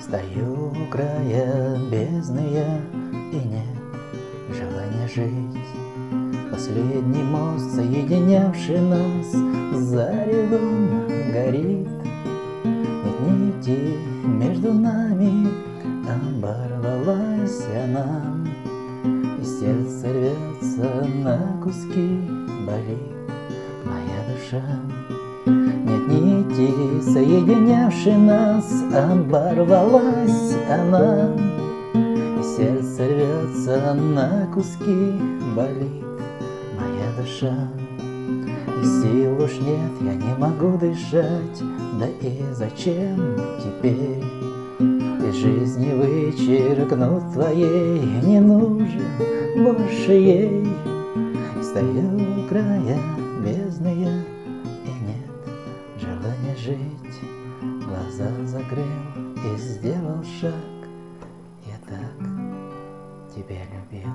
Стою у края бездны я, и нет желания жить. Последний мост, соединявший нас, заревом горит. Нет нити между нами, оборвалась она, И сердце рвется на куски, болит моя душа. Соединявшей нас, оборвалась она, И сердце рвется на куски, болит моя душа. И сил уж нет, я не могу дышать, да и зачем теперь? Из жизни вычеркнут твоей не нужен больше ей. Стою у края жить. Глаза закрыл и сделал шаг. Я так тебя любил